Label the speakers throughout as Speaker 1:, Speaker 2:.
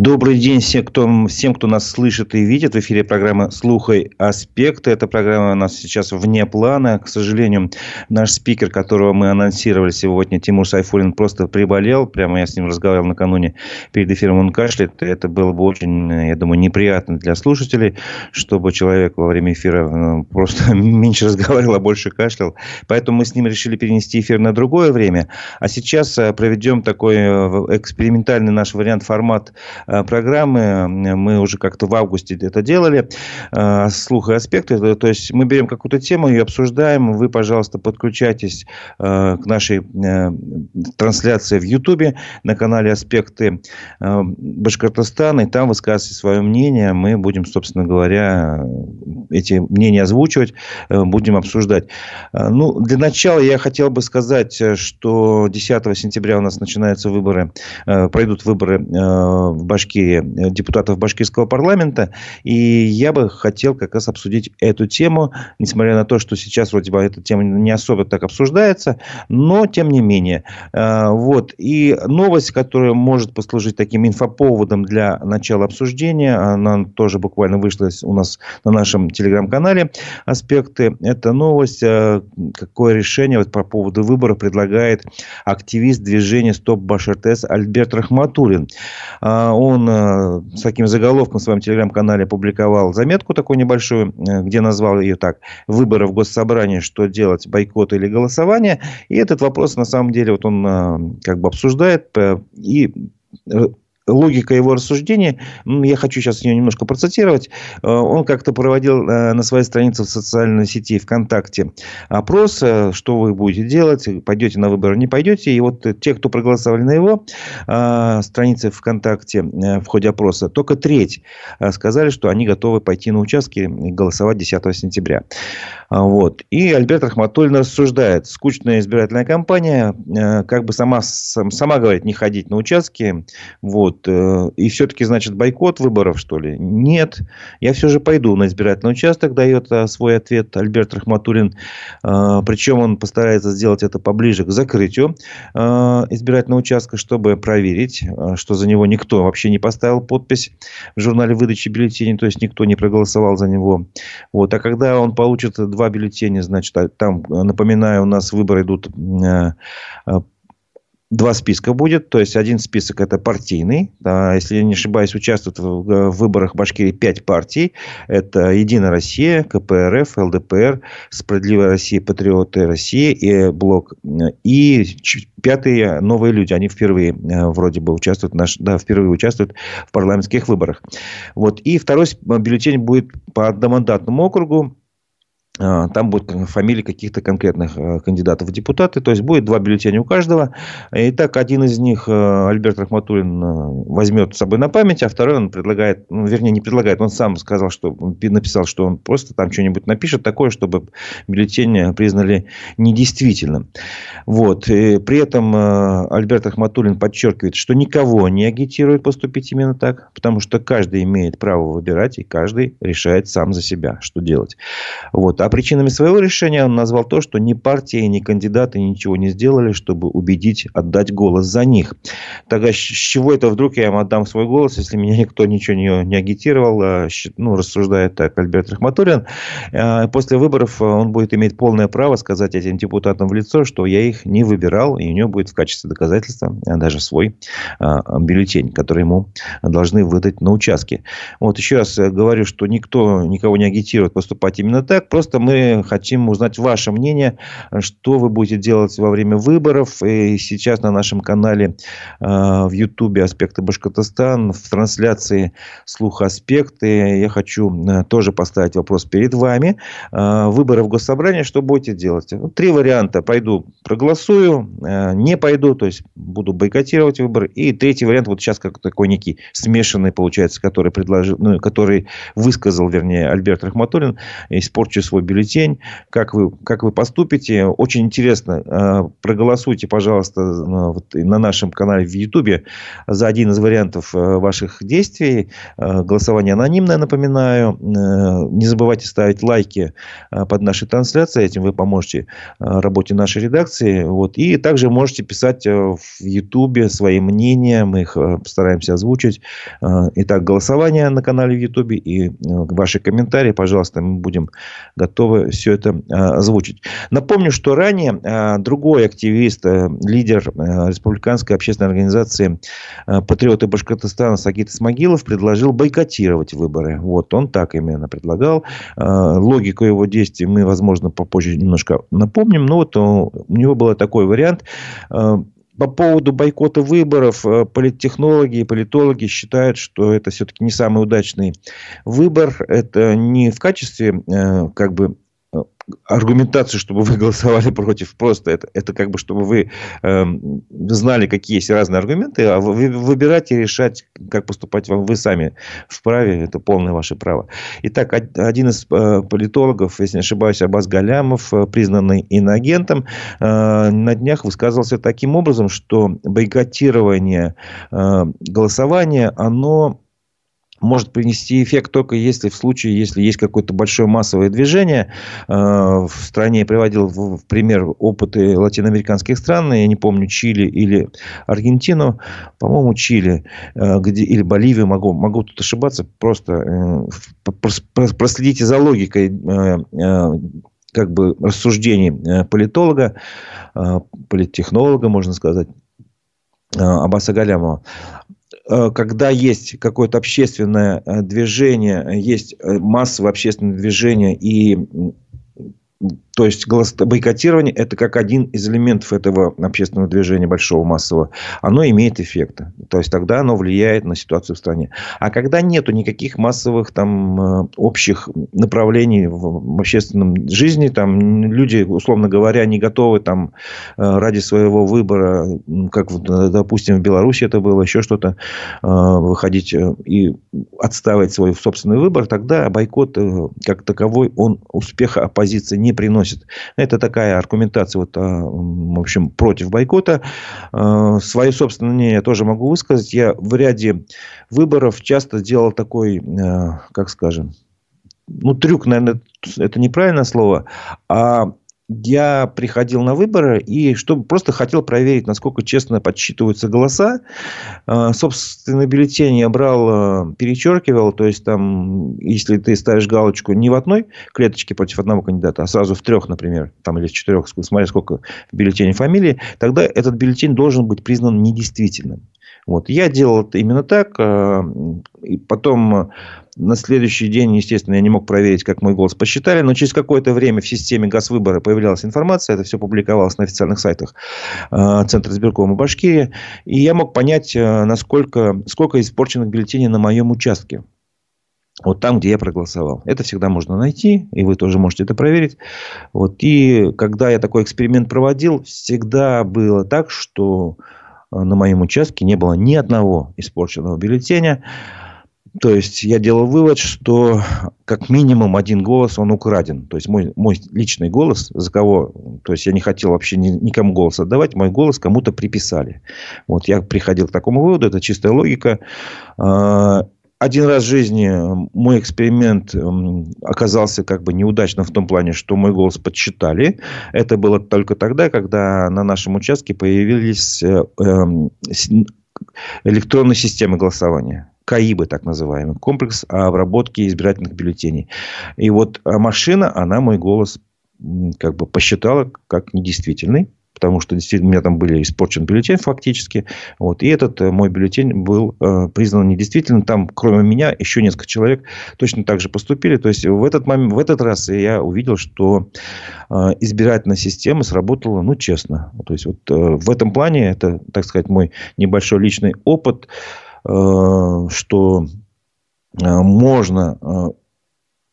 Speaker 1: Добрый день всем кто, всем, кто нас слышит и видит. В эфире программа «Слухай аспекты». Эта программа у нас сейчас вне плана. К сожалению, наш спикер, которого мы анонсировали сегодня, Тимур Сайфулин, просто приболел. Прямо я с ним разговаривал накануне перед эфиром. Он кашляет. Это было бы очень, я думаю, неприятно для слушателей, чтобы человек во время эфира ну, просто меньше разговаривал, а больше кашлял. Поэтому мы с ним решили перенести эфир на другое время. А сейчас э, проведем такой э, экспериментальный наш вариант, формат программы. Мы уже как-то в августе это делали. Э, слух и аспекты. То есть мы берем какую-то тему и обсуждаем. Вы, пожалуйста, подключайтесь э, к нашей трансляции в Ютубе на канале «Аспекты Башкортостана». И там высказывайте свое мнение. Мы будем, собственно говоря, эти мнения озвучивать, будем обсуждать. Ну, для начала я хотел бы сказать, что 10 сентября у нас начинаются выборы, пройдут выборы в Башкирии, э, депутатов башкирского парламента. И я бы хотел как раз обсудить эту тему, несмотря на то, что сейчас вроде бы эта тема не особо так обсуждается, но тем не менее. Э, вот. И новость, которая может послужить таким инфоповодом для начала обсуждения, она тоже буквально вышла у нас на нашем телеграм-канале «Аспекты». Это новость, э, какое решение вот по поводу выборов предлагает активист движения «Стоп Башартес» Альберт Рахматуллин. Он э, с таким заголовком в своем телеграм-канале опубликовал заметку такую небольшую, э, где назвал ее так «Выборы в Госсобрании. Что делать? Бойкот или голосование?» И этот вопрос, на самом деле, вот он э, как бы обсуждает и логика его рассуждения, я хочу сейчас ее немножко процитировать, э, он как-то проводил э, на своей странице в социальной сети ВКонтакте опрос, э, что вы будете делать, пойдете на выборы, не пойдете. И вот те, кто проголосовали на его странице ВКонтакте в ходе опроса, только треть сказали, что они готовы пойти на участки и голосовать 10 сентября. Вот. И Альберт Рахматуллин рассуждает, скучная избирательная кампания, как бы сама, сама говорит, не ходить на участки, вот, Э, и все-таки, значит, бойкот выборов, что ли? Нет. Я все же пойду на избирательный участок, дает э, свой ответ Альберт Рахматуллин. Э, Причем он постарается сделать это поближе к закрытию избирательного участка, чтобы проверить, что за него никто вообще не поставил подпись в журнале выдачи бюллетеней, то есть никто не проголосовал за него. Вот. А когда он получит два бюллетеня, значит, а там, напоминаю, у нас выборы идут два списка будет. То есть, один список это партийный. Да, если я не ошибаюсь, участвуют в, выборах Башкирии пять партий. Это Единая Россия, КПРФ, ЛДПР, Справедливая Россия, Патриоты России и Блок. И пятые новые люди. Они впервые э, вроде бы участвуют, наш, да, впервые участвуют в парламентских выборах. Вот. И второй бюллетень будет по одномандатному округу. А, там будут фамилии каких-то конкретных э, кандидатов в депутаты. То есть, будет два бюллетеня у каждого. И так, один из них э, Альберт Рахматуллин э, возьмет с собой на память, а второй он предлагает, ну, вернее, не предлагает, он сам сказал, что написал, что он просто там что-нибудь напишет такое, чтобы бюллетень признали недействительным. Вот. И при этом Альберт Рахматуллин подчеркивает, что никого не агитирует поступить именно так, потому что каждый имеет право выбирать, и каждый решает сам за себя, что делать. Вот. А причинами своего решения он назвал то, что ни партия, ни кандидаты ничего не сделали, чтобы убедить отдать голос за них. Тогда с чего это вдруг я им отдам свой голос, если меня никто ничего не, не агитировал, а, ну, рассуждает так Альберт Рахматуллин. А, после выборов он будет иметь полное право сказать этим депутатам в лицо, что я их не выбирал, и у него будет в качестве доказательства даже свой бюллетень, который ему должны выдать на участке. Вот еще раз говорю, что никто никого не агитирует поступать именно так, просто мы хотим узнать ваше мнение, что вы будете делать во время выборов. И сейчас на нашем канале э, в Ютубе «Аспекты Башкортостан» в трансляции «Слух аспекты» я хочу э, тоже поставить вопрос перед вами. Э, выборы в Госсобрании, что будете делать? Ну, три варианта. Пойду проголосую, не пойду, то есть буду бойкотировать выборы. И третий вариант, вот сейчас как такой некий смешанный получается, который, предложил, ну, который высказал, вернее, Альберт Рахматуллин, испорчу свой свой бюллетень, как вы, как вы поступите. Очень интересно. Проголосуйте, пожалуйста, на нашем канале в Ютубе за один из вариантов ваших действий. Голосование анонимное, напоминаю. Не забывайте ставить лайки под нашей трансляцией. Этим вы поможете работе нашей редакции. Вот. И также можете писать в Ютубе свои мнения. Мы их постараемся озвучить. Итак, голосование на канале в Ютубе и ваши комментарии, пожалуйста, мы будем готовы все это а, озвучить. Напомню, что ранее а, другой активист, а, лидер республиканской общественной организации «Патриоты Башкортостана» Сагит Исмагилов предложил бойкотировать выборы. Вот он так именно предлагал. Логику его действий мы, возможно, попозже немножко напомним. Но вот у него был такой вариант по поводу бойкота выборов э, политтехнологи и политологи считают, что это все-таки не самый удачный выбор. Это не в качестве э, как бы аргументацию, чтобы вы голосовали против. Просто это, это как бы, чтобы вы э, знали, какие есть разные аргументы, а вы выбирать и решать, как поступать вам вы сами вправе. Это полное ваше право. Итак, один из э, политологов, если не ошибаюсь, Абаз Галямов, э, признанный иноагентом, э, на днях высказывался таким образом, что бойкотирование э, голосования, оно может принести эффект только если в случае, если есть какое-то большое массовое движение. Э, в стране я приводил в пример опыты латиноамериканских стран, я не помню, Чили или Аргентину, по-моему, Чили, э, где, или Боливию, могу, могу тут ошибаться, просто э, проследите за логикой как бы рассуждений политолога, политтехнолога, можно сказать, Аббаса Галямова. Э, когда есть какое-то общественное э, движение, есть э, массовое общественное движение и то есть бойкотирование – это как один из элементов этого общественного движения большого массового. Оно имеет эффект. То есть тогда оно влияет на ситуацию в стране. А когда нету никаких массовых там, общих направлений в общественном жизни, там люди, условно говоря, не готовы там, ради своего выбора, как, допустим, в Беларуси это было, еще что-то, выходить и отставить свой собственный выбор, тогда бойкот как таковой, он успеха оппозиции не приносит вносит. Это такая аргументация, вот, а, в общем, против бойкота. А, свое собственное мнение я тоже могу высказать. Я в ряде выборов часто делал такой, а, как скажем, ну, трюк, наверное, это неправильное слово, а я приходил на выборы и чтобы просто хотел проверить, насколько честно подсчитываются голоса. А, собственно, бюллетень я брал, а, перечеркивал. То есть, там, если ты ставишь галочку не в одной клеточке против одного кандидата, а сразу в трех, например, там, или в четырех, смотря сколько в бюллетене фамилии, тогда этот бюллетень должен быть признан недействительным. Вот. Я делал это именно так. А, и потом на следующий день, естественно, я не мог проверить, как мой голос посчитали, но через какое-то время в системе газвыбора появлялась информация, это все публиковалось на официальных сайтах э, Центра избиркома Башкирии, и я мог понять, э, насколько, сколько испорченных бюллетеней на моем участке. Вот там, где я проголосовал. Это всегда можно найти, и вы тоже можете это проверить. Вот. И когда я такой эксперимент проводил, всегда было так, что э, на моем участке не было ни одного испорченного бюллетеня. То есть, я делал вывод, что как минимум один голос, он украден. То есть, мой, мой личный голос, за кого... То есть, я не хотел вообще ни, никому голос отдавать. Мой голос кому-то приписали. Вот, я приходил к такому выводу. Это чистая логика. Один раз в жизни мой эксперимент оказался как бы неудачным в том плане, что мой голос подсчитали. Это было только тогда, когда на нашем участке появились э, эм, электронные системы голосования. КАИБы, так называемый, комплекс обработки избирательных бюллетеней. И вот а, машина, она мой голос как бы посчитала как недействительный, потому что действительно у меня там были испорчен бюллетень фактически. Вот. И этот э, мой бюллетень был э, признан недействительным. Там, кроме меня, еще несколько человек точно так же поступили. То есть, в этот, момент, в этот раз я увидел, что э, избирательная система сработала, ну, честно. То есть, вот, э, в этом плане, это, так сказать, мой небольшой личный опыт. Э, что э, можно э,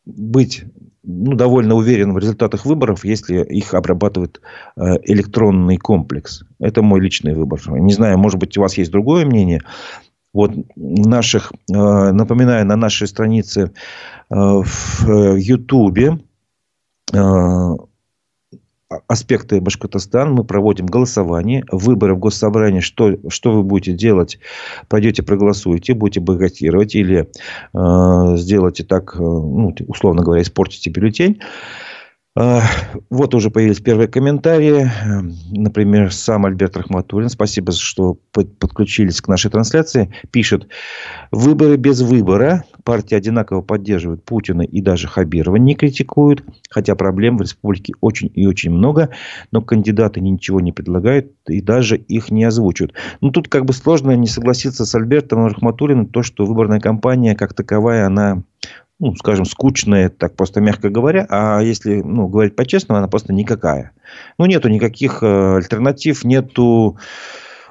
Speaker 1: быть ну, довольно уверенным в результатах выборов, если их обрабатывает электронный комплекс. Это мой личный выбор. Не знаю, может быть, у вас есть другое мнение. Вот наших, напоминаю, на нашей странице в Ютубе аспекты Башкортостана, мы проводим голосование, выборы в Госсобрании, что, что вы будете делать, пойдете проголосуете, будете бойкотировать или э, сделаете так, ну, условно говоря, испортите бюллетень. А, вот уже появились первые комментарии. Например, сам Альберт Рахматуллин, спасибо, что подключились к нашей трансляции, пишет, выборы без выбора. Партии одинаково поддерживают Путина и даже Хабирова не критикуют. Хотя проблем в республике очень и очень много. Но кандидаты ничего не предлагают и даже их не озвучивают. Ну, тут как бы сложно не согласиться с Альбертом Рахматуллиным, то, что выборная кампания как таковая, она ну, скажем, скучная, так просто мягко говоря. А если ну, говорить по-честному, она просто никакая. Ну, нету никаких э, альтернатив, нету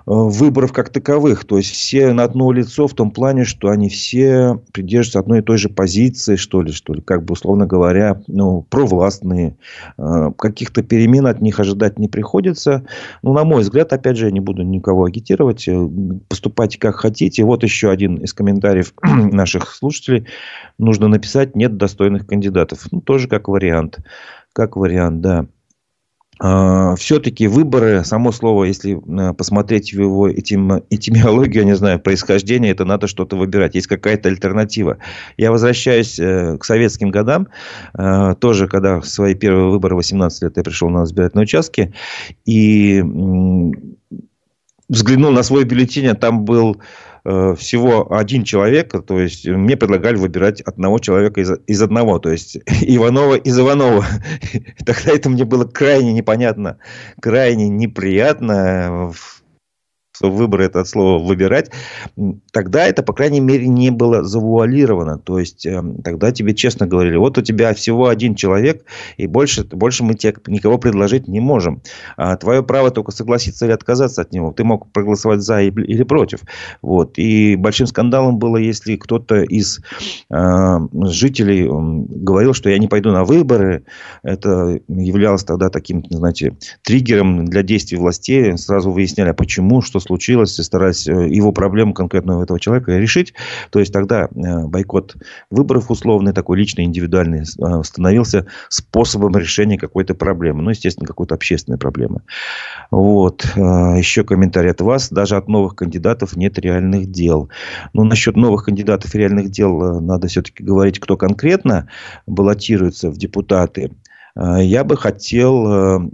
Speaker 1: выборов как таковых. То есть все на одно лицо в том плане, что они все придерживаются одной и той же позиции, что ли, что ли, как бы условно говоря, ну, провластные. Э, каких-то перемен от них ожидать не приходится. Ну, на мой взгляд, опять же, я не буду никого агитировать. Э, поступайте как хотите. Вот еще один из комментариев наших слушателей. Нужно написать «нет достойных кандидатов». Ну, тоже как вариант. Как вариант, да. А, все-таки выборы, само слово, если э, посмотреть в его этим, этимиологию, я не знаю, происхождение, это надо что-то выбирать. Есть какая-то альтернатива. Я возвращаюсь э, к советским годам. Э, тоже, когда в свои первые выборы 18 лет я пришел на избирательные участки. И взглянул на свой бюллетень, а там был Э, всего один человек, то есть мне предлагали выбирать одного человека из, из одного, то есть Иванова из Иванова. Тогда это мне было крайне непонятно, крайне неприятно выбор это от слова выбирать, тогда это, по крайней мере, не было завуалировано. То есть, эм, тогда тебе честно говорили, вот у тебя всего один человек, и больше, больше мы тебе никого предложить не можем. А твое право только согласиться или отказаться от него. Ты мог проголосовать за или против. Вот. И большим скандалом было, если кто-то из э, жителей говорил, что я не пойду на выборы. Это являлось тогда таким, знаете, триггером для действий властей. Сразу выясняли, а почему, что случилось, и стараясь э, его проблему конкретного этого человека решить. То есть, тогда э, бойкот выборов условный, такой личный, индивидуальный, э, становился способом решения какой-то проблемы. Ну, естественно, какой-то общественной проблемы. Вот. Еще комментарий от вас. Даже от новых кандидатов нет реальных дел. Ну, насчет новых кандидатов и реальных дел надо все-таки говорить, кто конкретно баллотируется в депутаты. Я бы хотел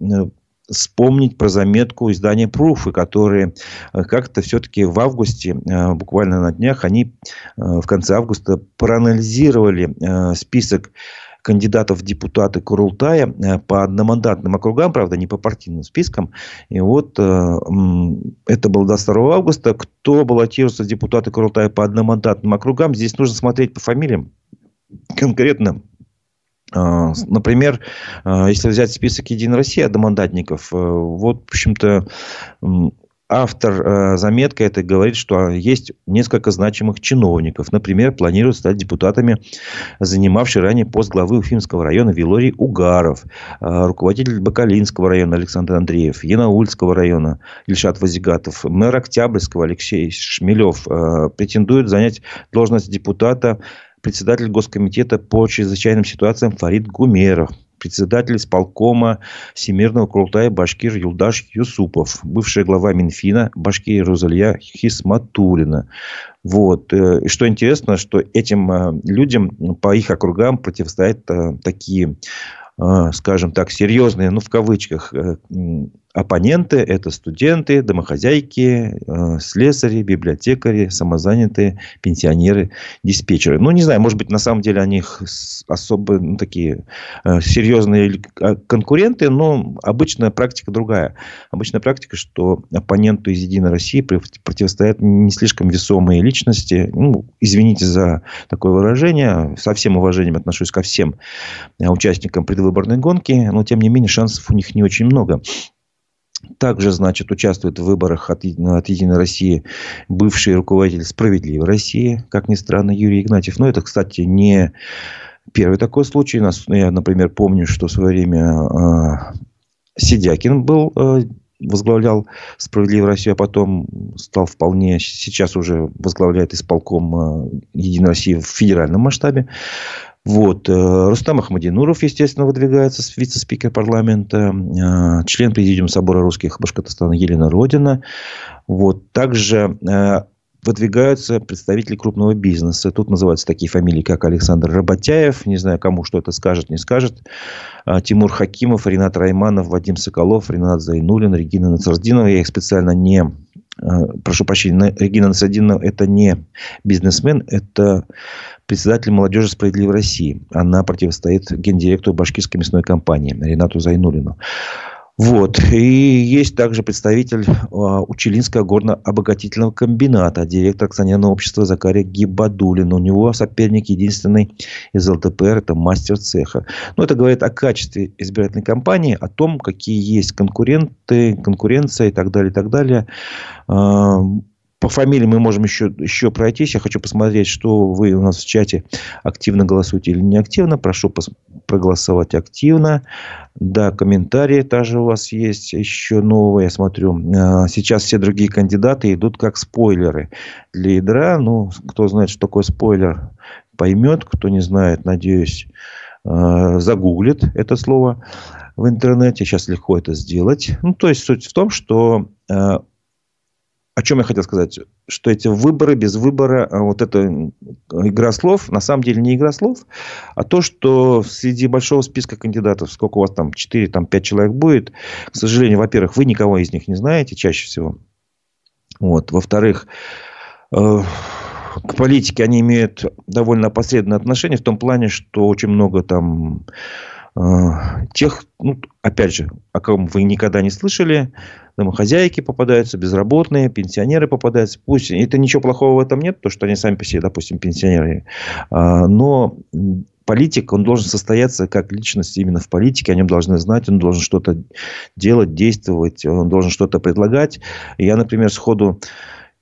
Speaker 1: вспомнить про заметку издания Пруфы, которые э, как-то все-таки в августе, э, буквально на днях, они э, в конце августа проанализировали список кандидатов в депутаты Курултая по одномандатным округам, правда, не по партийным спискам. И вот это было до 2 августа. Кто баллотируется в депутаты Курултая по одномандатным округам, здесь нужно смотреть по фамилиям. Конкретно например, а, если взять список Единой России одномандатников, э, вот, в общем-то, автор э, заметки это говорит, что есть несколько значимых чиновников. Например, планируют стать депутатами, занимавший ранее пост главы Уфимского района Вилорий Угаров, а, руководитель Бакалинского района Александр Андреев, Янаульского района Ильшат Вазигатов, мэр Октябрьского Алексей Шмелев претендует занять должность депутата председатель Госкомитета по чрезвычайным ситуациям Фарид Гумеров, председатель исполкома Всемирного Курултая Башкир Юлдаш Юсупов, бывшая глава Минфина Башкир Рузалья Хисматулина. Вот. Э, и что интересно, что этим э, людям по их округам противостоят э, такие скажем так, серьезные, ну, в кавычках, Оппоненты – это студенты, домохозяйки, э, слесари, библиотекари, самозанятые, пенсионеры, диспетчеры. Ну, не знаю, может быть, на самом деле они особо ну, такие э, серьезные а, конкуренты, но обычная практика другая. Обычная практика, что оппоненту из «Единой России» противостоят не слишком весомые личности. Ну, извините за такое выражение. Со всем уважением отношусь ко всем э, участникам предвыборной гонки, но, тем не менее, шансов у них не очень много. Также, значит, участвует в выборах от, от «Единой России» бывший руководитель «Справедливой России», как ни странно, Юрий Игнатьев. Но это, кстати, не первый такой случай. Я, например, помню, что в свое время э, Сидякин был э, возглавлял «Справедливую Россию», а потом стал вполне, сейчас уже возглавляет исполком э, «Единой России» в федеральном масштабе. Вот. Э, Рустам Ахмадинуров, естественно, выдвигается вице-спикер парламента. Э, член президиума Собора русских Башкортостана Елена Родина. Вот. Также э, выдвигаются представители крупного бизнеса. Тут называются такие фамилии, как Александр Работяев. Не знаю, кому что это скажет, не скажет. Тимур Хакимов, Ренат Райманов, Вадим Соколов, Ренат Зайнулин, Регина Нацардинова. Я их специально не прошу прощения, Регина Насадинова это не бизнесмен, это председатель молодежи «Справедливой России». Она противостоит гендиректору башкирской мясной компании Ренату Зайнулину. Вот. И есть также представитель а, Учелинского горно-обогатительного комбината, директор акционерного общества Закария Гибадулин. У него соперник единственный из ЛДПР, это мастер цеха. Но это говорит о качестве избирательной кампании, о том, какие есть конкуренты, конкуренция и так далее, и так далее. По фамилии мы можем еще, еще пройтись. Я хочу посмотреть, что вы у нас в чате активно голосуете или не активно. Прошу проголосовать активно. Да, комментарии также у вас есть еще новые. Я смотрю, а, сейчас все другие кандидаты идут как спойлеры для ядра. Ну, кто знает, что такое спойлер, поймет. Кто не знает, надеюсь, а, загуглит это слово в интернете. Сейчас легко это сделать. Ну, то есть, суть в том, что а, о чем я хотел сказать? Что эти выборы без выбора, а вот эта игра слов, на самом деле не игра слов, а то, что среди большого списка кандидатов, сколько у вас там, 4, там 5 человек будет, к сожалению, во-первых, вы никого из них не знаете чаще всего. Вот. Во-вторых, э, к политике они имеют довольно опосредованное отношение в том плане, что очень много там э, тех, ну, опять же, о ком вы никогда не слышали, домохозяйки попадаются, безработные, пенсионеры попадаются. Пусть это ничего плохого в этом нет, то что они сами по себе, допустим, пенсионеры. А, но политик, он должен состояться как личность именно в политике, о нем должны знать, он должен что-то делать, действовать, он должен что-то предлагать. Я, например, сходу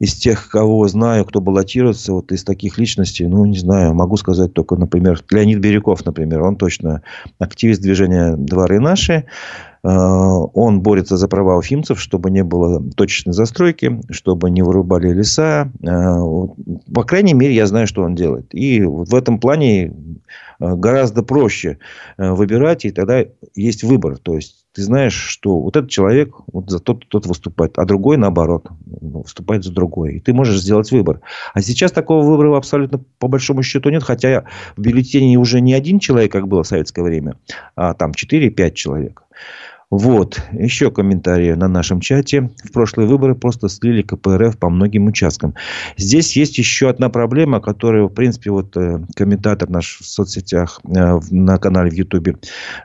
Speaker 1: из тех, кого знаю, кто баллотируется, вот из таких личностей, ну, не знаю, могу сказать только, например, Леонид Бирюков, например, он точно активист движения «Дворы наши», Э, он борется за права уфимцев, чтобы не было точечной застройки, чтобы не вырубали леса. Э, по крайней мере, я знаю, что он делает. И в этом плане э, гораздо проще выбирать, и тогда есть выбор. То есть, ты знаешь, что вот этот человек вот за тот, тот выступает, а другой, наоборот, выступает за другой. И ты можешь сделать выбор. А сейчас такого выбора абсолютно по большому счету нет. Хотя в бюллетене уже не один человек, как было в советское время, а там 4-5 человек. Вот. Еще комментарии на нашем чате. В прошлые выборы просто слили КПРФ по многим участкам. Здесь есть еще одна проблема, которую, в принципе, вот э, комментатор наш в соцсетях, э, на канале в Ютубе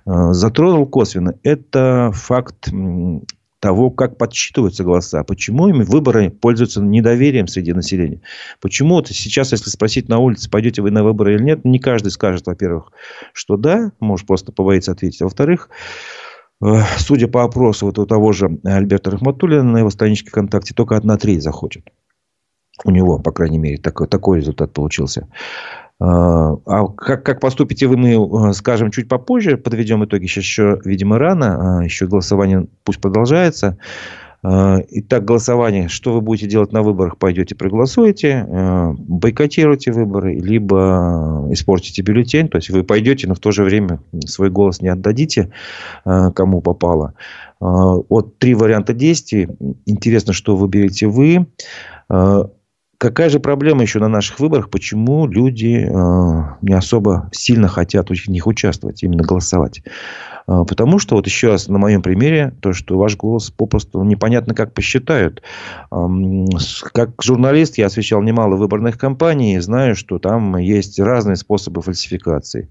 Speaker 1: э, затронул косвенно. Это факт того, как подсчитываются голоса. Почему ими выборы пользуются недоверием среди населения? Почему вот сейчас, если спросить на улице, пойдете вы на выборы или нет, не каждый скажет, во-первых, что да, может просто побоится ответить. А во-вторых, судя по опросу вот у того же Альберта Рахматуллина на его страничке ВКонтакте, только одна треть захочет. У него, по крайней мере, такой, такой результат получился. Э, а как, как поступите вы, мы э, скажем чуть попозже. Подведем итоги. Сейчас еще, видимо, рано. Еще голосование пусть продолжается. Э, итак, голосование. Что вы будете делать на выборах? Пойдете проголосуете, э, бойкотируете выборы, либо испортите бюллетень. То есть, вы пойдете, но в то же время свой голос не отдадите, э, кому попало. Вот три варианта действий. Интересно, что выберете вы. Какая же проблема еще на наших выборах? Почему люди не особо сильно хотят в них участвовать, именно голосовать? А, потому что, вот еще раз на моем примере, то, что ваш голос попросту непонятно как посчитают. Как журналист я освещал немало выборных кампаний и знаю, что там есть разные способы фальсификации.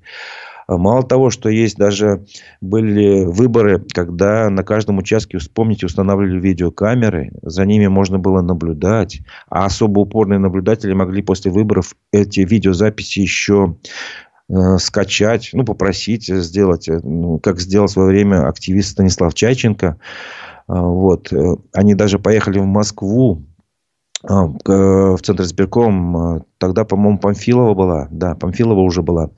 Speaker 1: А, мало того, что есть даже были выборы, когда на каждом участке, вспомните, устанавливали видеокамеры, за ними можно было наблюдать, а особо упорные наблюдатели могли после выборов эти видеозаписи еще скачать, ну, попросить сделать, э, ну, как сделал в свое время активист Станислав Чайченко. А, вот. Э, они даже поехали в Москву, а, в Центр избирком. Тогда, по-моему, Памфилова была. Да, Памфилова уже была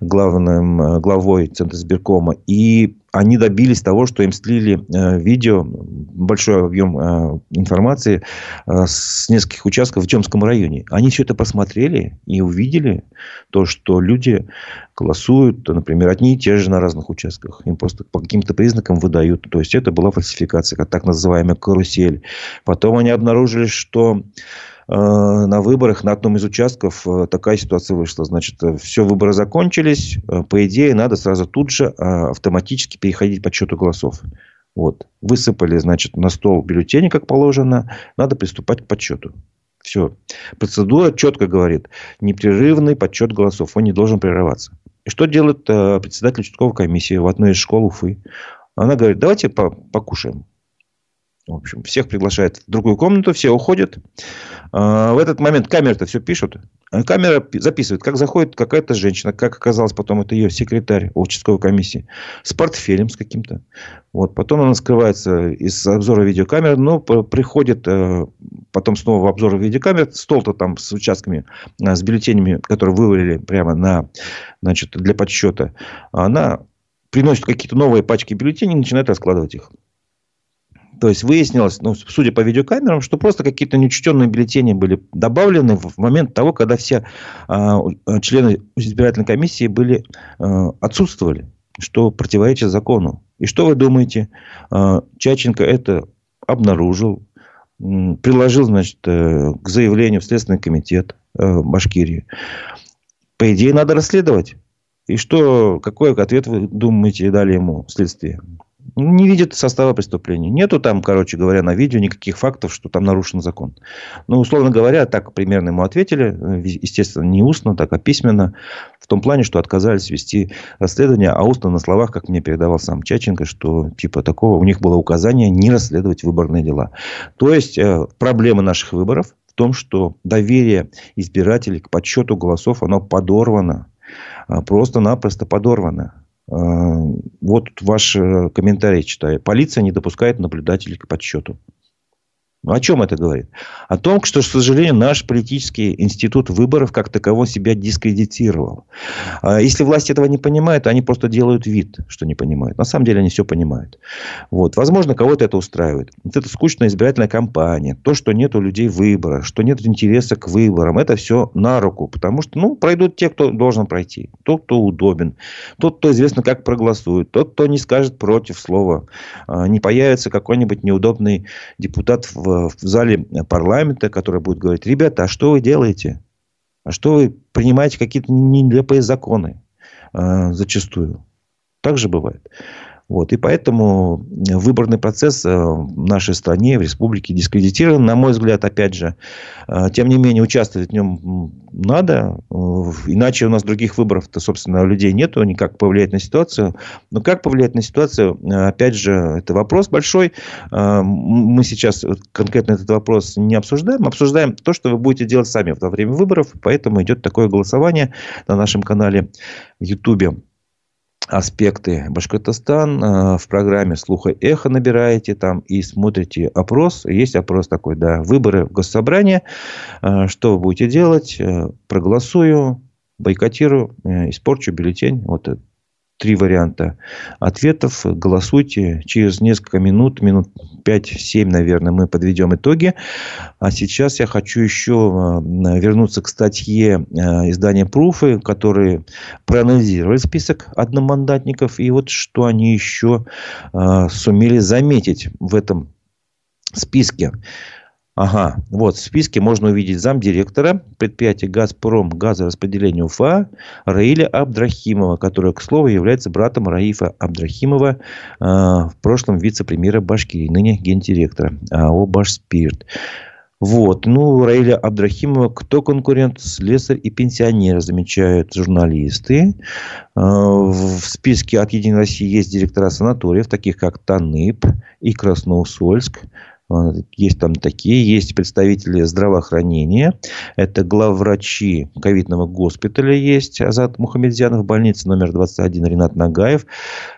Speaker 1: главным, главой Центра избиркома. И они добились того, что им слили э, видео, большой объем э, информации э, с нескольких участков в Темском районе. Они все это посмотрели и увидели то, что люди голосуют, например, одни и те же на разных участках. Им просто по каким-то признакам выдают. То есть, это была фальсификация, как так называемая карусель. Потом они обнаружили, что Э, на выборах на одном из участков э, такая ситуация вышла. Значит, э, все выборы закончились. По идее, надо сразу тут же автоматически переходить к подсчету голосов. Вот. Высыпали, значит, на стол бюллетени, как положено. Надо приступать к подсчету. Все. Процедура четко говорит. Непрерывный подсчет голосов. Он не должен прерываться. И что делает председатель участковой комиссии в одной из школ Уфы? Она говорит, давайте покушаем. В общем, всех приглашает в другую комнату, все уходят. А, в этот момент камера-то все пишут. А камера записывает, как заходит какая-то женщина, как оказалось потом, это ее секретарь участковой комиссии, с портфелем с каким-то. Вот. Потом она скрывается из обзора видеокамеры, но приходит э, потом снова в обзор видеокамер, стол-то там с участками, э, с бюллетенями, которые вывалили прямо на, значит, для подсчета. Она приносит какие-то новые пачки бюллетеней и начинает раскладывать их. То есть выяснилось, ну, судя по видеокамерам, что просто какие-то неучтенные бюллетени были добавлены в момент того, когда все а, члены избирательной комиссии были, а, отсутствовали, что противоречит закону. И что вы думаете? А, Чаченко это обнаружил, приложил, значит, э, к заявлению в Следственный комитет э, Башкирии. По идее, надо расследовать. И что, какой ответ вы думаете дали ему следствие? Не видит состава преступления. Нету там, короче говоря, на видео никаких фактов, что там нарушен закон. Ну, условно говоря, так примерно ему ответили. Естественно, не устно, так, а письменно. В том плане, что отказались вести расследование, а устно на словах, как мне передавал сам Чаченко, что типа такого у них было указание не расследовать выборные дела. То есть, э, проблема наших выборов в том, что доверие избирателей к подсчету голосов, оно подорвано. А, просто-напросто подорвано. Э, вот ваш комментарий читаю. Полиция не допускает наблюдателей к подсчету. О чем это говорит? О том, что, к сожалению, наш политический институт выборов как таковой себя дискредитировал. А если власти этого не понимают, они просто делают вид, что не понимают. На самом деле они все понимают. Вот. Возможно, кого-то это устраивает. Вот это скучная избирательная кампания. То, что нет у людей выбора, что нет интереса к выборам. Это все на руку. Потому что ну, пройдут те, кто должен пройти. Тот, кто удобен. Тот, кто известно, как проголосует. Тот, кто не скажет против слова. А, не появится какой-нибудь неудобный депутат в в зале парламента, который будет говорить, ребята, а что вы делаете? А что вы принимаете какие-то нелепые законы э, зачастую? Так же бывает. Вот. И поэтому выборный процесс э, в нашей стране, в республике дискредитирован, на мой взгляд, опять же. Э, тем не менее, участвовать в нем надо. Э, иначе у нас других выборов-то, собственно, людей нету, никак повлиять на ситуацию. Но как повлиять на ситуацию, опять же, это вопрос большой. Мы сейчас конкретно этот вопрос не обсуждаем. Обсуждаем то, что вы будете делать сами во время выборов. Поэтому идет такое голосование на нашем канале в Ютубе аспекты Башкортостан. Э, в программе «Слуха эхо» набираете там и смотрите опрос. Есть опрос такой, да, выборы в госсобрание. Э, что вы будете делать? Э, проголосую, бойкотирую, испорчу бюллетень. Вот три варианта ответов. Голосуйте. Через несколько минут, минут 5-7, наверное, мы подведем итоги. А сейчас я хочу еще э, вернуться к статье э, издания «Пруфы», которые проанализировали список одномандатников. И вот что они еще э, сумели заметить в этом списке. Ага, вот в списке можно увидеть замдиректора предприятия «Газпром» газораспределения УФА Раиля Абдрахимова, которая, к слову, является братом Раифа Абдрахимова, э, в прошлом вице-премьера Башкирии, ныне гендиректора АО «Башспирт». Вот. Ну, Раиля Абдрахимова, кто конкурент? Слесарь и пенсионер, замечают журналисты. Э, в списке от Единой России есть директора санаториев, таких как Танып и Красноусольск. А, есть там такие, есть представители здравоохранения. Это главврачи ковидного госпиталя есть. Азат Мухамедзянов, больница номер 21 Ренат Нагаев.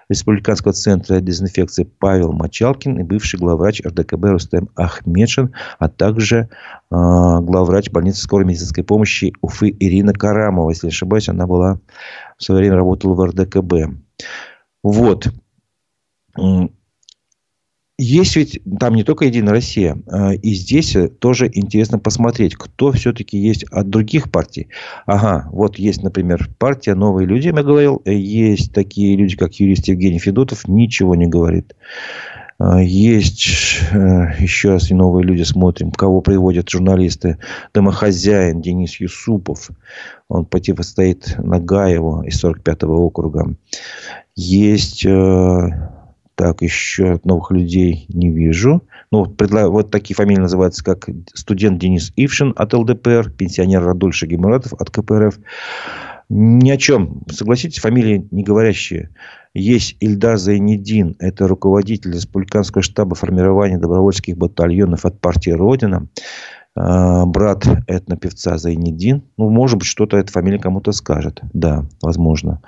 Speaker 1: Республиканского центра дезинфекции Павел Мочалкин и бывший главврач РДКБ Рустем Ахмедшин, а также э, главврач больницы скорой медицинской помощи Уфы Ирина Карамова. Если не ошибаюсь, она была в свое время работала в РДКБ. Вот. Есть ведь там не только Единая Россия, а, и здесь тоже интересно посмотреть, кто все-таки есть от других партий. Ага, вот есть, например, партия «Новые люди», я говорил, есть такие люди, как юрист Евгений Федотов, ничего не говорит. А, есть э, еще раз и новые люди смотрим, кого приводят журналисты. Домохозяин Денис Юсупов. Он противостоит Нагаеву из 45-го округа. Есть э, так, еще новых людей не вижу. Ну, предла... вот такие фамилии называются, как студент Денис Ившин от ЛДПР, пенсионер Радуль Шагимуратов от КПРФ. Ни о чем. Согласитесь, фамилии не говорящие. Есть Ильдар Зайнедин, это руководитель республиканского штаба формирования добровольских батальонов от партии «Родина». А, брат этнопевца Зайнедин. Ну, может быть, что-то эта фамилия кому-то скажет. Да, возможно.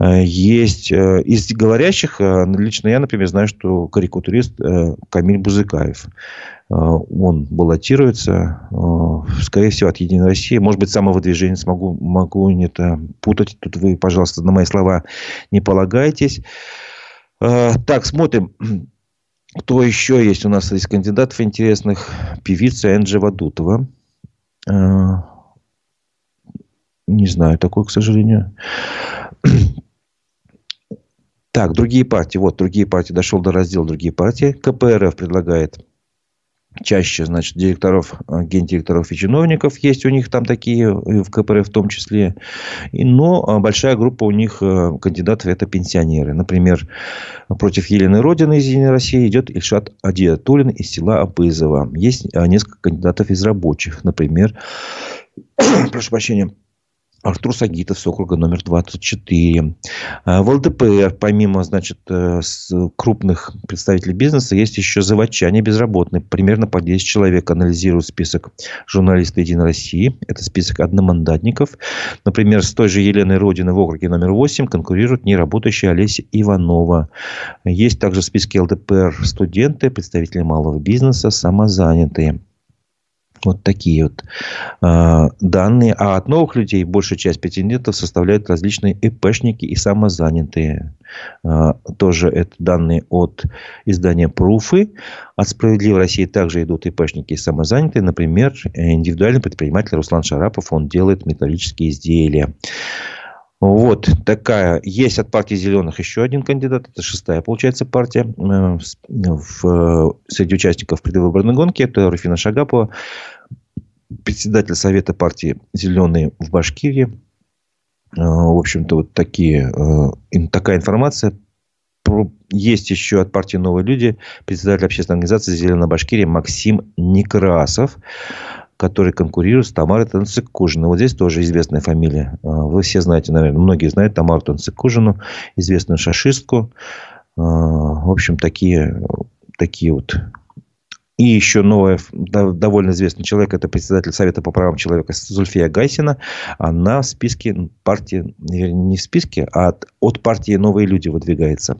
Speaker 1: А, есть э, из говорящих, э, лично я, например, знаю, что карикатурист э, Камиль Бузыкаев. Э, он баллотируется, э, скорее всего, от Единой России. Может быть, самовыдвижение смогу, могу не это путать. Тут вы, пожалуйста, на мои слова не полагайтесь. Э, так, смотрим. Кто еще есть у нас из кандидатов интересных? Певица Энджи Вадутова. Не знаю такой, к сожалению. Так, другие партии. Вот, другие партии. Дошел до раздела другие партии. КПРФ предлагает чаще, значит, директоров, э, гендиректоров и чиновников есть у них там такие, в КПРФ в том числе. Но э, большая группа у них э, кандидатов это пенсионеры. Например, против Елены Родины из Единой России идет Ильшат Адиатулин из села Абызово. Есть несколько кандидатов из рабочих. Например, прошу прощения, Артур Сагитов с округа номер 24. А, в ЛДПР, помимо значит, э, крупных представителей бизнеса, есть еще заводчане безработные. Примерно по 10 человек анализируют список журналистов Единой России. Это список одномандатников. Например, с той же Еленой Родиной в округе номер 8 конкурирует неработающая Олеся Иванова. Есть также в списке ЛДПР студенты, представители малого бизнеса, самозанятые. Вот такие вот э, данные. А от новых людей большая часть претендентов составляют различные ИПшники и самозанятые. Э, тоже это данные от издания Пруфы. От «Справедливой России» также идут ИПшники и самозанятые. Например, индивидуальный предприниматель Руслан Шарапов. Он делает металлические изделия. Вот такая. Есть от партии зеленых еще один кандидат. Это шестая, получается, партия э, в, среди участников предвыборной гонки. Это Руфина Шагапова, председатель Совета партии «Зеленые» в Башкирии. Э, в общем-то, вот такие, э, такая информация. Есть еще от партии «Новые люди» председатель общественной организации «Зеленая Башкирия» Максим Некрасов который конкурирует с Тамарой Танцикужиной. Вот здесь тоже известная фамилия. А, вы все знаете, наверное, многие знают Тамару Танцикужину, известную шашистку. А, в общем, такие, такие вот и еще новая, довольно известный человек, это председатель Совета по правам человека Зульфия Гайсина. Она в списке партии, не в списке, а от, от партии «Новые люди» выдвигается.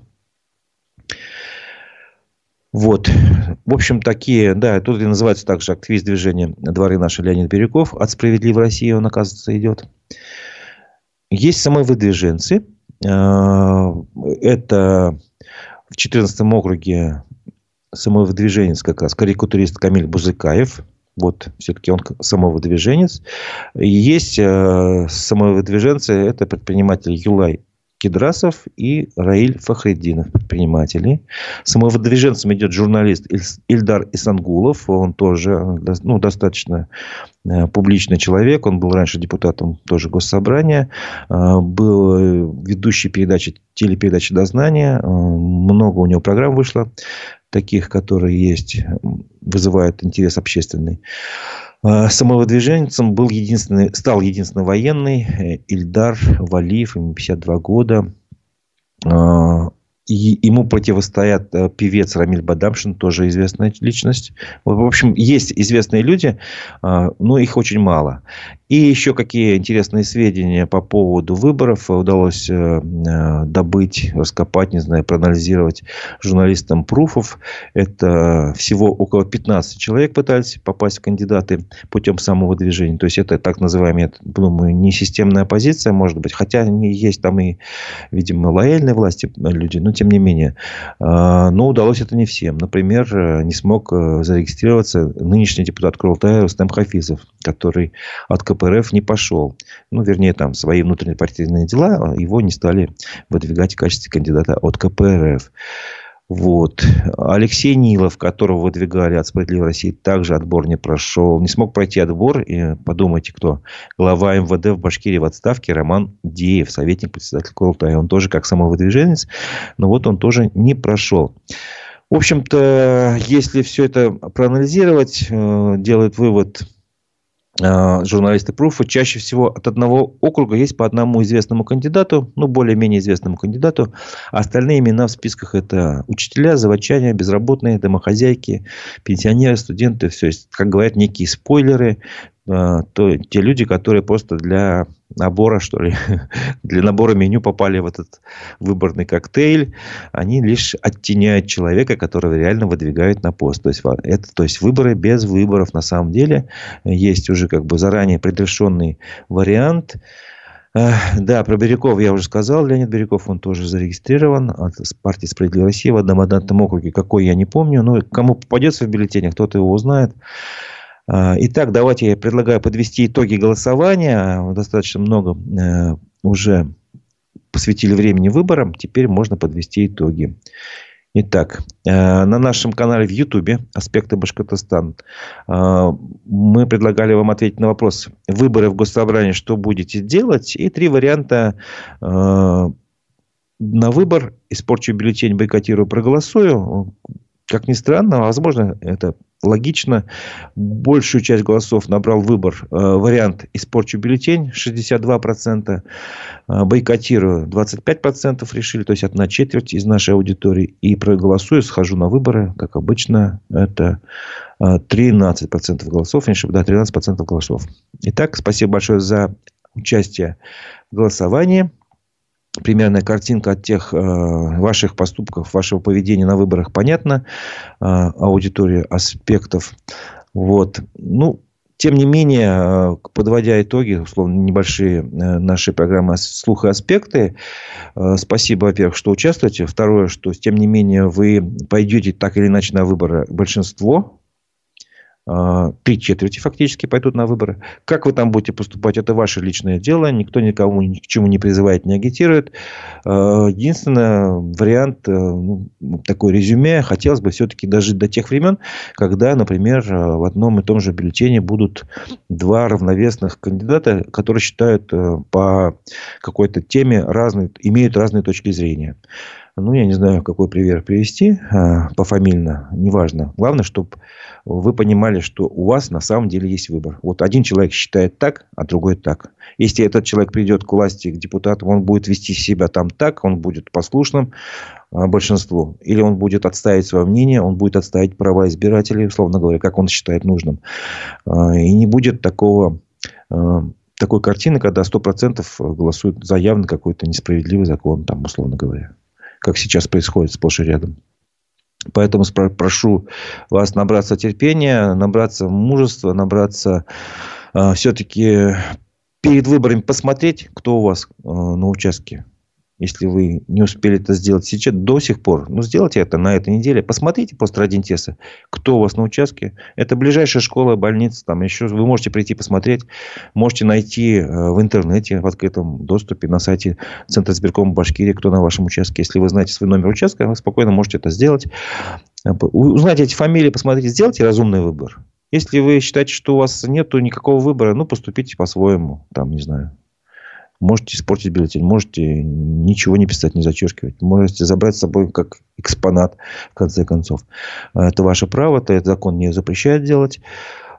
Speaker 1: Вот. В общем, такие, да, тут и называется также активист движения «Дворы наши» Леонид Бирюков. От «Справедливой России» он, оказывается, идет. Есть самовыдвиженцы. А, это в 14 округе самовыдвиженец как раз, карикатурист Камиль Бузыкаев. Вот, все-таки он самовыдвиженец. Есть э, самовыдвиженцы, это предприниматель Юлай Кедрасов и Раиль Фахреддинов, предприниматели. Самовыдвиженцем идет журналист Ильдар Исангулов. Он тоже ну, достаточно э, публичный человек. Он был раньше депутатом тоже госсобрания. Э, был ведущий передачи, телепередачи «Дознание». Э, много у него программ вышло таких, которые есть, вызывают интерес общественный. А, самовыдвиженцем был единственный, стал единственный военный э, Ильдар Валиев, ему 52 года. И ему противостоят э, певец Рамиль Бадамшин, тоже известная личность. В общем, есть известные люди, а, но их очень мало. И еще какие интересные сведения по поводу выборов удалось э, э, добыть, раскопать, не знаю, проанализировать журналистам Пруфов. Это всего около 15 человек пытались попасть в кандидаты путем самого движения. То есть, это так называемая, думаю, не системная оппозиция, может быть. Хотя есть там и, видимо, лояльные власти люди. Но, тем не менее. Но удалось это не всем. Например, не смог зарегистрироваться нынешний депутат Курултая Рустам Хафизов, который от КПРФ не пошел. Ну, вернее, там свои внутренние партийные дела его не стали выдвигать в качестве кандидата от КПРФ. Вот. Алексей Нилов, которого выдвигали от «Справедливой России», также отбор не прошел. Не смог пройти отбор. И подумайте, кто? Глава МВД в Башкирии в отставке Роман Деев, советник председателя Курултая. Он тоже как самовыдвиженец, но вот он тоже не прошел. В общем-то, если все это проанализировать, э, делает вывод журналисты Пруфа, чаще всего от одного округа есть по одному известному кандидату, ну, более-менее известному кандидату. А остальные имена в списках это учителя, заводчане, безработные, домохозяйки, пенсионеры, студенты. Все есть, как говорят, некие спойлеры, а, то те люди, которые просто для набора, что ли, для набора меню попали в этот выборный коктейль, они лишь оттеняют человека, которого реально выдвигают на пост. То есть, это, то есть выборы без выборов на самом деле. Есть уже как бы заранее предрешенный вариант. Да, про Бирюков я уже сказал. Леонид Бирюков, он тоже зарегистрирован от партии «Справедливая Россия» в одномандатном округе. Какой, я не помню. Но кому попадется в бюллетене, кто-то его узнает. А, итак, давайте я предлагаю подвести итоги голосования. Достаточно много э, уже посвятили времени выборам. Теперь можно подвести итоги. Итак, э, на нашем канале в Ютубе «Аспекты Башкортостан» э, мы предлагали вам ответить на вопрос «Выборы в Госсобрании. Что будете делать?» И три варианта на выбор «Испорчу бюллетень, бойкотирую, проголосую». Как ни странно, возможно, это логично. Большую часть голосов набрал выбор э, вариант «Испорчу бюллетень» 62%, э, «Бойкотирую» 25% решили, то есть одна четверть из нашей аудитории. И проголосую, схожу на выборы, как обычно, это 13% э, голосов, не ошибаюсь, да, 13% голосов. Итак, спасибо большое за участие в голосовании примерная картинка от тех э, ваших поступков, вашего поведения на выборах понятна. Э, аудитория аспектов. Вот. Ну, тем не менее, э, подводя итоги, условно, небольшие э, наши программы «Слух и аспекты», э, спасибо, во-первых, что участвуете. Второе, что, тем не менее, вы пойдете так или иначе на выборы большинство три четверти фактически пойдут на выборы. Как вы там будете поступать, это ваше личное дело. Никто никому ни к чему не призывает, не агитирует. А, единственное, вариант, э, ну, такой резюме, хотелось бы все-таки дожить до тех времен, когда, например, э, в одном и том же бюллетене будут два равновесных кандидата, которые считают э, по какой-то теме разные, имеют разные точки зрения ну, я не знаю, какой пример привести а, пофамильно, неважно. Главное, чтобы вы понимали, что у вас на самом деле есть выбор. Вот один человек считает так, а другой так. Если этот человек придет к власти, к депутатам, он будет вести себя там так, он будет послушным а, большинству. Или он будет отставить свое мнение, он будет отставить права избирателей, условно говоря, как он считает нужным. А, и не будет такого такой картины, когда 100% голосуют за явно какой-то несправедливый закон, там, условно говоря как сейчас происходит сплошь и рядом. Поэтому прошу вас набраться терпения, набраться мужества, набраться э, все-таки перед выборами посмотреть, кто у вас э, на участке если вы не успели это сделать сейчас, до сих пор, ну, сделайте это на этой неделе. Посмотрите просто ради интереса, кто у вас на участке. Это ближайшая школа, больница, там еще. Вы можете прийти посмотреть. Можете найти э, в интернете, в открытом доступе на сайте Центра избиркома Башкирии, кто на вашем участке. Если вы знаете свой номер участка, вы спокойно можете это сделать. Узнайте эти фамилии, посмотрите, сделайте разумный выбор. Если вы считаете, что у вас нет никакого выбора, ну, поступите по-своему. Там, не знаю, Можете испортить бюллетень, можете ничего не писать, не зачеркивать. Можете забрать с собой как экспонат, в конце концов. Это ваше право, это закон не запрещает делать.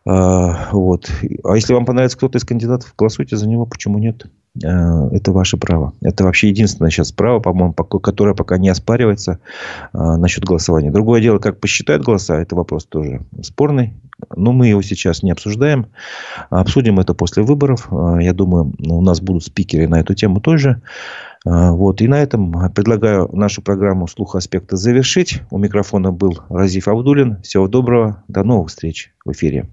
Speaker 1: А, вот. А если вам понравится кто-то из кандидатов, голосуйте за него, почему нет? А, это ваше право. Это вообще единственное сейчас право, по-моему, которое пока не оспаривается а, насчет голосования. Другое дело, как посчитают голоса, это вопрос тоже спорный. Но мы его сейчас не обсуждаем. Обсудим это после выборов. Я думаю, у нас будут спикеры на эту тему тоже. Вот. И на этом предлагаю нашу программу «Слух аспекта» завершить. У микрофона был Разиф Абдулин. Всего доброго. До новых встреч в эфире.